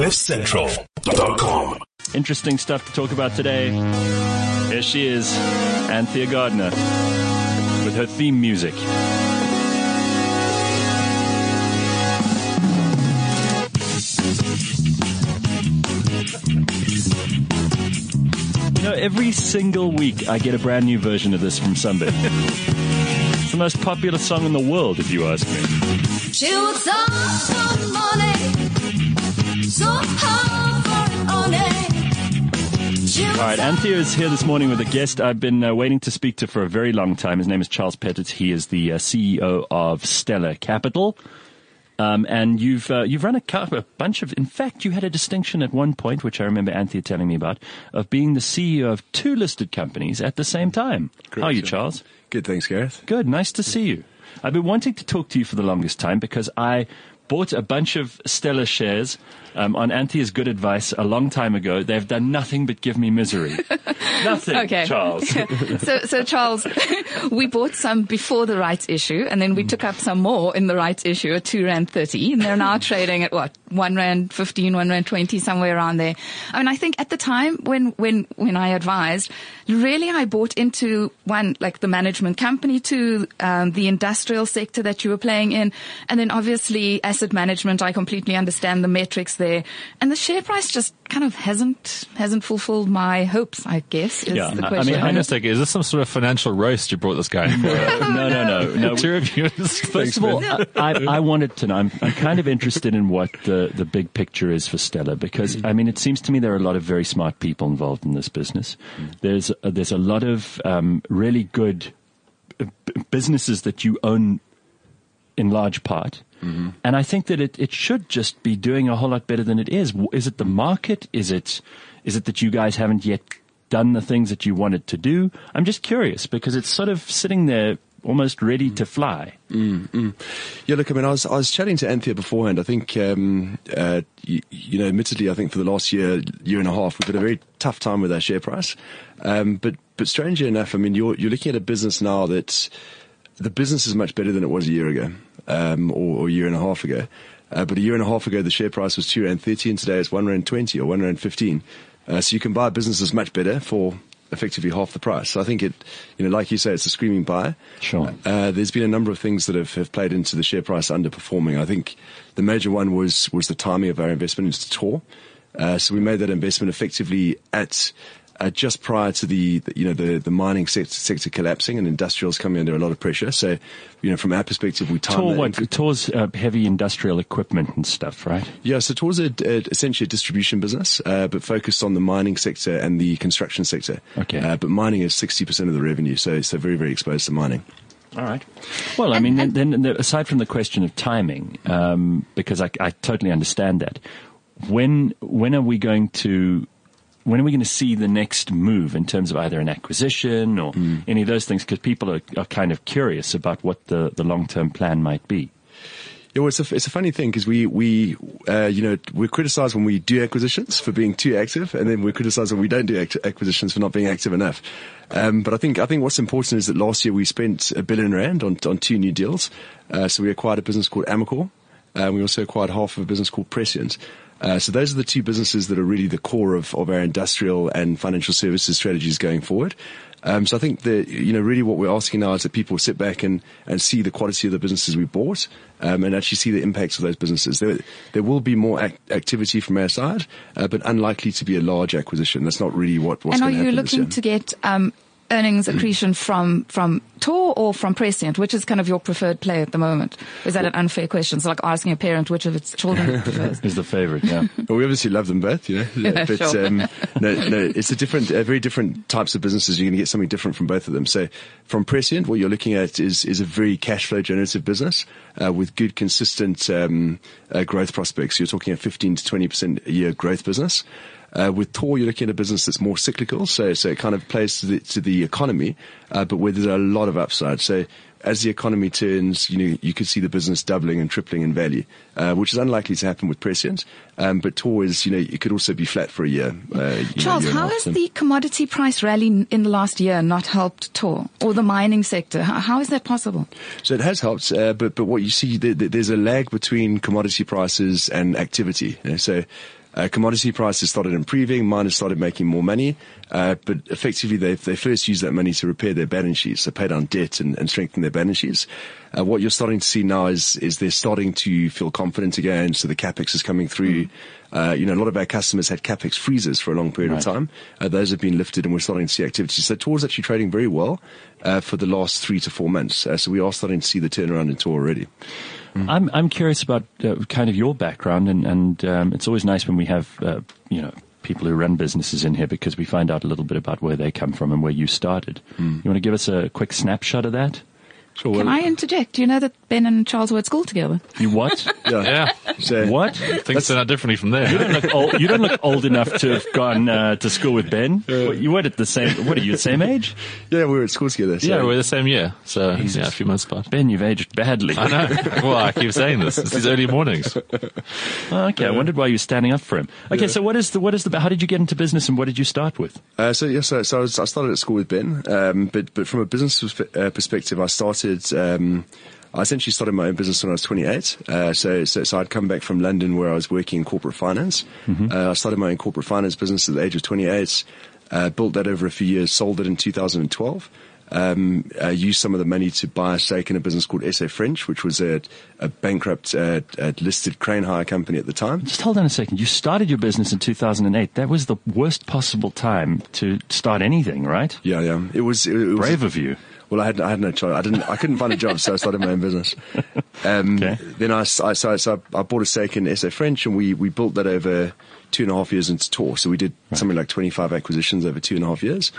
CliffCentral.com. Interesting stuff to talk about today. Here she is, Anthea Gardner, with her theme music. You know, every single week I get a brand new version of this from somebody. it's the most popular song in the world, if you ask me. She works hard for money, so hard for money. She All right, Anthea is here this morning with a guest I've been uh, waiting to speak to for a very long time. His name is Charles Pettit. He is the uh, CEO of Stellar Capital. Um, and you've uh, you've run a, cou- a bunch of. In fact, you had a distinction at one point, which I remember Anthea telling me about, of being the CEO of two listed companies at the same time. How are you. Charles? Good, thanks, Gareth. Good, nice to see you. I've been wanting to talk to you for the longest time because I bought a bunch of Stellar shares um, on Anthea's good advice a long time ago. They've done nothing but give me misery. nothing, Okay. Charles. so, so Charles, we bought some before the rights issue, and then we took up some more in the rights issue at two rand thirty, and they're now trading at what one rand fifteen, one rand twenty, somewhere around there. I mean, I think at the time when when when I advised, really I bought into one like the management company, to um, the industrial sector that you were playing in, and then obviously asset management. I completely understand the metrics there, and the share price just kind of hasn't hasn't fulfilled my hopes. I guess is Yeah, the I- I question. mean, Hang on a second. Is this some sort of financial roast you brought this guy in for? no, no, no, no. Two of you. First of all, I, I, I wanted to know. I'm, I'm kind of interested in what the, the big picture is for Stellar because I mean, it seems to me there are a lot of very smart people involved in this business. There's uh, there's a lot of um, really good uh, businesses that you own in large part. And I think that it, it should just be doing a whole lot better than it is. Is it the market? Is it is it that you guys haven't yet done the things that you wanted to do? I'm just curious because it's sort of sitting there almost ready to fly. Yeah, look, I mean, I was I was chatting to Anthea beforehand. I think, um, uh, you, you know, admittedly, I think for the last year, year and a half, we've had a very tough time with our share price. Um, but but strangely enough, I mean, you're you're looking at a business now that the business is much better than it was a year ago, um, or, or a year and a half ago. Uh, but a year and a half ago, the share price was two rand thirty, and today it's one rand twenty or one rand fifteen. Uh, so you can buy businesses much better for effectively half the price. So I think it, you know, like you say, it's a screaming buy. Sure. Uh, there's been a number of things that have, have played into the share price underperforming. I think the major one was was the timing of our investment into Tor. Uh, so we made that investment effectively at uh, just prior to the, the you know the the mining sector, sector collapsing and industrials coming under a lot of pressure. So you know from our perspective, we timed Tor that what? into- Tor's uh, heavy industrial equipment and stuff, right? yeah, so Tor's a, a, essentially a distribution business, uh, but focused on the mining sector and the construction sector. Okay. Uh, but mining is 60% of the revenue, so so very, very exposed to mining. All right. Well, I mean, then, then aside from the question of timing, um, because I, I totally understand that, when when are we going to when are we going to see the next move in terms of either an acquisition or any of those things? Because people are, are kind of curious about what the, the long term plan might be. Yeah, well, it's a, it's a funny thing because we, we uh, you know, we're criticized when we do acquisitions for being too active, and then we're criticized when we don't do ac- acquisitions for not being active enough. Um, but I think I think what's important is that last year we spent a billion rand on on two new deals. Uh, so we acquired a business called Amecor. Uh, we also acquired half of a business called Prescient. Uh, so those are the two businesses that are really the core of, of our industrial and financial services strategies going forward. Um, so I think that you know really what we're asking now is that people sit back and, and see the quality of the businesses we bought um, and actually see the impacts of those businesses. There, there will be more ac- activity from our side, uh, but unlikely to be a large acquisition. That's not really what, what's and are going to you happen this looking to get um, earnings accretion from from Tor or from Prescient? Which is kind of your preferred play at the moment? Is that an unfair question? It's like asking a parent which of its children it prefers. Is the favorite, yeah. Well, we obviously love them both, you know. Yeah, but sure. um, no, no, it's a different, uh, very different types of businesses. You're going to get something different from both of them. So, from Prescient, what you're looking at is is a very cash flow generative business uh, with good, consistent um, uh, growth prospects. You're talking a 15 to 20 percent a year growth business. Uh, with Tor, you're looking at a business that's more cyclical, so so it kind of plays to the, to the economy, uh, but where there's a lot of upside. So as the economy turns, you know, you could see the business doubling and tripling in value, uh, which is unlikely to happen with Prescient. Um, but Tor is, you know, it could also be flat for a year. Uh, you know, Charles, year how has the commodity price rally in the last year not helped Tor or the mining sector? How, how is that possible? So it has helped, uh, but but what you see, there, there- there's a lag between commodity prices and activity. you know. So Uh, commodity prices started improving, miners started making more money, uh, but effectively they they first used that money to repair their balance sheets, to pay down debt and, and strengthen their balance sheets. Uh, what you're starting to see now is is they're starting to feel confident again, so the capex is coming through. Uh, you know, a lot of our customers had capex freezes for a long period Right. of time. Uh, those have been lifted, and we're starting to see activity. So Tor's actually trading very well uh, for the last three to four months. Uh, so we are starting to see the turnaround in Tor already. I'm I'm curious about uh, kind of your background, and and um, it's always nice when we have uh, you know people who run businesses in here because we find out a little bit about where they come from and where you started. You want to give us a quick snapshot of that? Sure. Can I interject? Do you know that Ben and Charles were at school together? You what? Yeah. Yeah. So, what? Things turn out differently from You there. don't look old. You don't look old enough to have gone uh, to school with Ben. What, you weren't at the same. What are you? The same age? Yeah, we were at school together. So. Yeah, we're the same year. So, yeah, a few months apart. Ben, you've aged badly. I know. Well, I keep saying this. It's these early mornings. Oh, okay, I wondered why you were standing up for him. Okay, so what is the what is the? How did you get into business, and what did you start with? Uh, so yeah, so, so I, was, I started at school with Ben, um, but but from a business perspe- uh, perspective, I started. Um, I essentially started my own business when I was 28. Uh, so, so so I'd come back from London where I was working in corporate finance. Uh, I started my own corporate finance business at the age of 28. Uh, built that over a few years. Sold it in 2012. Um, uh, used some of the money to buy a stake in a business called SA French, which was a, a bankrupt uh, uh, listed crane hire company at the time. Just hold on a second. You started your business in 2008. That was the worst possible time to start anything, right? Yeah, yeah. It was it, it was Brave of you. Well, I had I had no choice. I didn't. I couldn't find a job, so I started my own business. Um, Okay. Then I, I- so, so I bought a stake in SA French, and we we built that over two and a half years into Tor. So we did something like 25 acquisitions over two and a half years,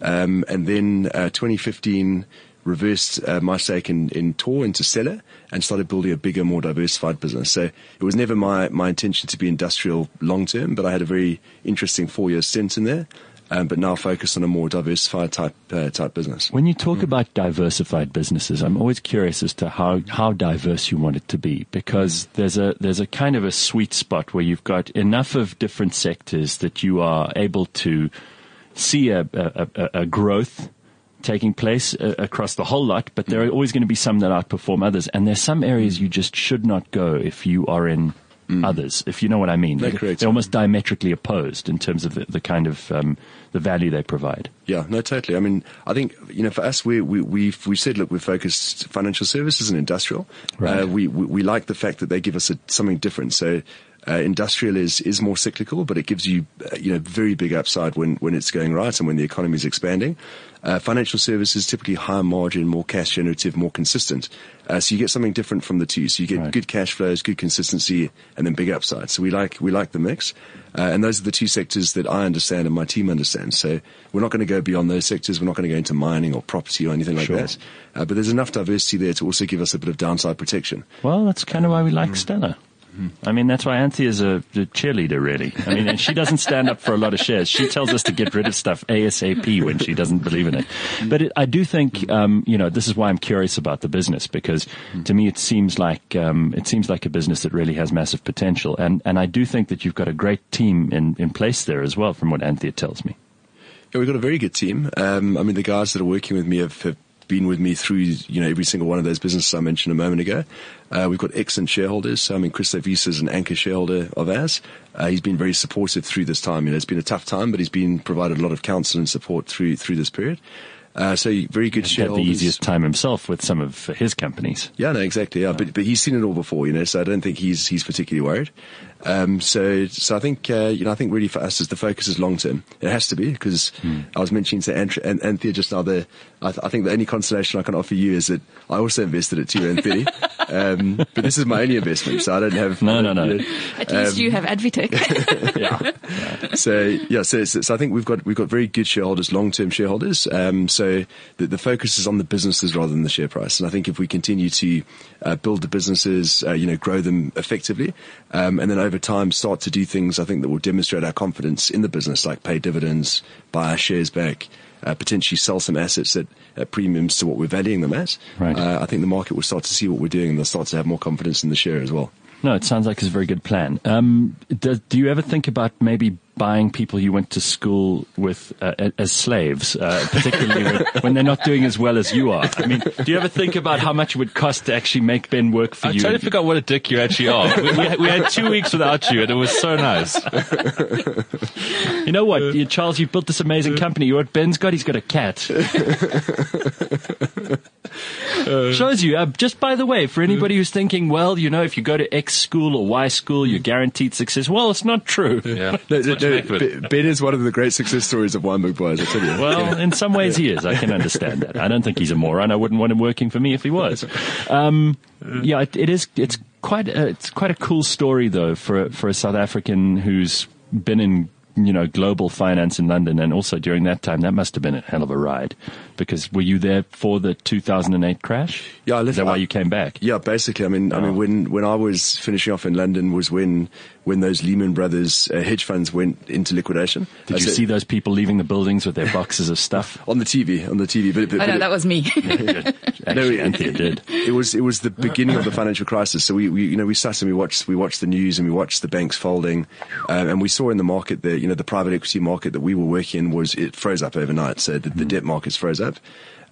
um, and then uh, 2015 reversed uh, my stake in, in Tor into Stellar and started building a bigger, more diversified business. So it was never my, my intention to be industrial long term, but I had a very interesting four year stint in there. Um, but now focus on a more diversified type uh, type business. When you talk about diversified businesses, I'm always curious as to how, how diverse you want it to be because there's a there's a kind of a sweet spot where you've got enough of different sectors that you are able to see a, a, a, a growth taking place uh, across the whole lot, but there are always going to be some that outperform others, and there's some areas you just should not go if you are in others, if you know what I mean. They're, they're almost diametrically opposed in terms of the, the kind of um, the value they provide. Yeah, no, totally. I mean, I think you know, for us, we we we've we said, look, we're focused financial services and industrial. Right. Uh, we, we we like the fact that they give us a, something different. So. Uh, industrial is, is more cyclical, but it gives you, uh, you know, very big upside when, when it's going right and when the economy is expanding. Uh, financial services typically higher margin, more cash generative, more consistent. Uh, so you get something different from the two. So you get Right. good cash flows, good consistency, and then big upside. So we like we like the mix, uh, and those are the two sectors that I understand and my team understands. So we're not going to go beyond those sectors. We're not going to go into mining or property or anything like Sure. that. Uh, but there's enough diversity there to also give us a bit of downside protection. Well, that's kind of why we Mm. like Stellar. I mean, that's why Anthea is a, a cheerleader, really. I mean, and she doesn't stand up for a lot of shares. She tells us to get rid of stuff ASAP when she doesn't believe in it. But it, I do think, um, you know, this is why I'm curious about the business because to me it seems like um, it seems like a business that really has massive potential, and and I do think that you've got a great team in in place there as well, from what Anthea tells me. Yeah, we've got a very good team. Um, I mean, the guys that are working with me have, have been with me through, you know, every single one of those businesses I mentioned a moment ago. Uh, we've got excellent shareholders. I mean, Christo Wiese is an anchor shareholder of ours. Uh, he's been very supportive through this time. You know, it's been a tough time, but he's been provided a lot of counsel and support through through this period. Uh, so very good had the easiest time himself with some of his companies. Yeah, no, exactly. Yeah, but but he's seen it all before, you know. So I don't think he's he's particularly worried. Um, so so I think uh, you know I think really for us is the focus is long term. It has to be because I was mentioning to Ant- An- Anthea just now. The I, th- I think the only consolation I can offer you is that I also invested at two and thirty, um, but this is my only investment, so I don't have No, no, no. you know, At least you have Advitech. Yeah. so yeah, so, so, so I think we've got we've got very good shareholders, long term shareholders. Um, so the, the focus is on the businesses rather than the share price. And I think if we continue to uh, build the businesses, uh, you know, grow them effectively, um, and then over time start to do things, I think that will demonstrate our confidence in the business, like pay dividends, buy our shares back. Uh, potentially sell some assets at, at premiums to what we're valuing them at. Right. Uh, I think the market will start to see what we're doing and they'll start to have more confidence in the share as well. No, it sounds like it's a very good plan. Um, do, do you ever think about maybe buying people you went to school with uh, as slaves, uh, particularly when, when they're not doing as well as you are. I mean, do you ever think about how much it would cost to actually make Ben work for I'm you? trying to figure out what a dick you actually are. We, we, had- we had two weeks without you, and it was so nice. You know what, Charles? You've built this amazing company. You know what Ben's got? He's got a cat. Shows you. Uh, just by the way, for anybody who's thinking, well, you know, if you go to X school or Y school, you're guaranteed success. Well, it's not true. Yeah, No, no, no, make of it. Ben- Ben is one of the great success stories of Wynberg Boys, I tell you. Well, in some ways he is. I can understand that. I don't think he's a moron. I wouldn't want him working for me if he was. Um, yeah, it, it is. It's quite. A, it's quite a cool story though for for a South African who's been in you know global finance in London, and also during that time, that must have been a hell of a ride. Because were you there for the 2008 crash? Yeah, I Is lived- that why I- you came back? Yeah, basically. I mean, I mean, when when I was finishing off in London was when when those Lehman Brothers uh, hedge funds went into liquidation. Did Uh, you so- see those people leaving the buildings with their boxes of stuff? on the TV? On the TV, but, but, I but know it- that was me. Actually, Anthea did. It was it was the beginning of the financial crisis. So we, we you know we sat and we watched we watched the news and we watched the banks folding, um, and we saw in the market that you know the private equity market that we were working in was it froze up overnight. So the, the debt markets froze up.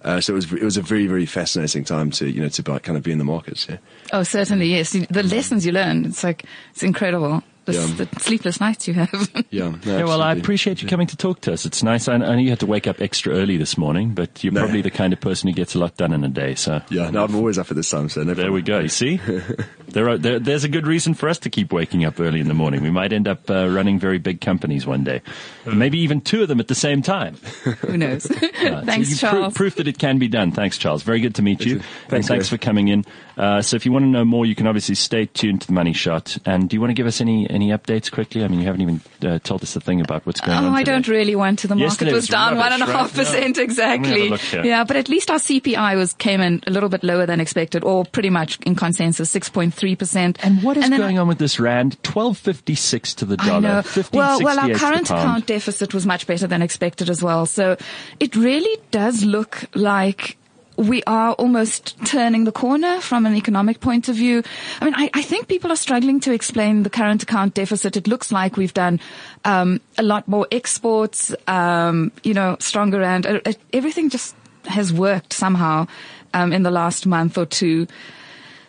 Uh, so it was it was a very very fascinating time to you know to be- kind of be in the markets. Yeah. oh, certainly yes. The lessons you learn, it's like it's incredible. The, Yeah. the sleepless nights you have. Yeah, no, Yeah, well, I appreciate you coming to talk to us. It's nice. I, I know you had to wake up extra early this morning, but you're No. probably the kind of person who gets a lot done in a day. So Yeah, no, I'm always up at this time. So no there we go. You see, there are, there, there's a good reason for us to keep waking up early in the morning. We might end up uh, running very big companies one day, maybe even two of them at the same time. Who knows? Uh, Thanks, so you pro- Charles. proof that it can be done. Thanks, Charles. Very good to meet you. Thanks, and thanks for coming in. Uh, so if you want to know more, you can obviously stay tuned to the Money Shot. And do you want to give us any any updates quickly? I mean, you haven't even uh, told us a thing about what's going on. Oh, I today. don't really want to. The market Yesterday was was down one and a half percent exactly. Let me have a look here. Yeah, but at least our CPI was came in a little bit lower than expected, or pretty much in consensus, six point three percent. And what is going on with this rand? Twelve fifty six to the dollar. Well, well, our 68 current account deficit was much better than expected as well. So it really does look like we are almost turning the corner from an economic point of view. I mean, I, I think people are struggling to explain the current account deficit. It looks like we've done um, a lot more exports, um, you know, stronger and uh, uh, everything just has worked somehow um, in the last month or two.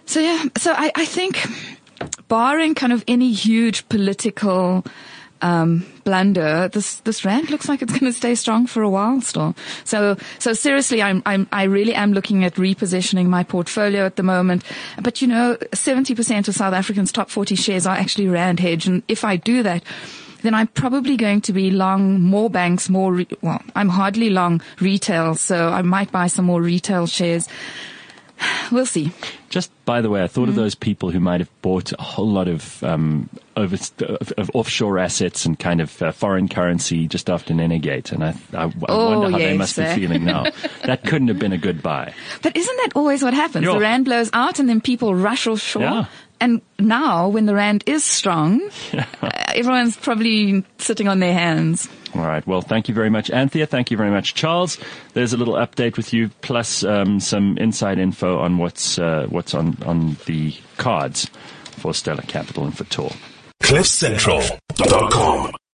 So yeah, so I, I think barring kind of any huge political um, blunder, this this rand looks like it's going to stay strong for a while still. So so seriously, I'm I'm I really am looking at repositioning my portfolio at the moment. But you know, 70% of South Africans' top 40 shares are actually rand hedge, and if I do that. Then I'm probably going to be long more banks, more, re- well, I'm hardly long retail, so I might buy some more retail shares. We'll see. Just by the way, I thought Mm-hmm. of those people who might have bought a whole lot of um, over of, of offshore assets and kind of uh, foreign currency just after Nenegate, and I, I, I Oh, wonder how they yes, must be eh? feeling now. that couldn't have been a good buy. But isn't that always what happens? Yeah. The rand blows out and then people rush offshore. Yeah. And now, when the rand is strong, uh, everyone's probably sitting on their hands. All right. Well, thank you very much, Anthea. Thank you very much, Charles. There's a little update with you, plus um, some inside info on what's uh, what's on on the cards for Stellar Capital and for Tor. CliffCentral.com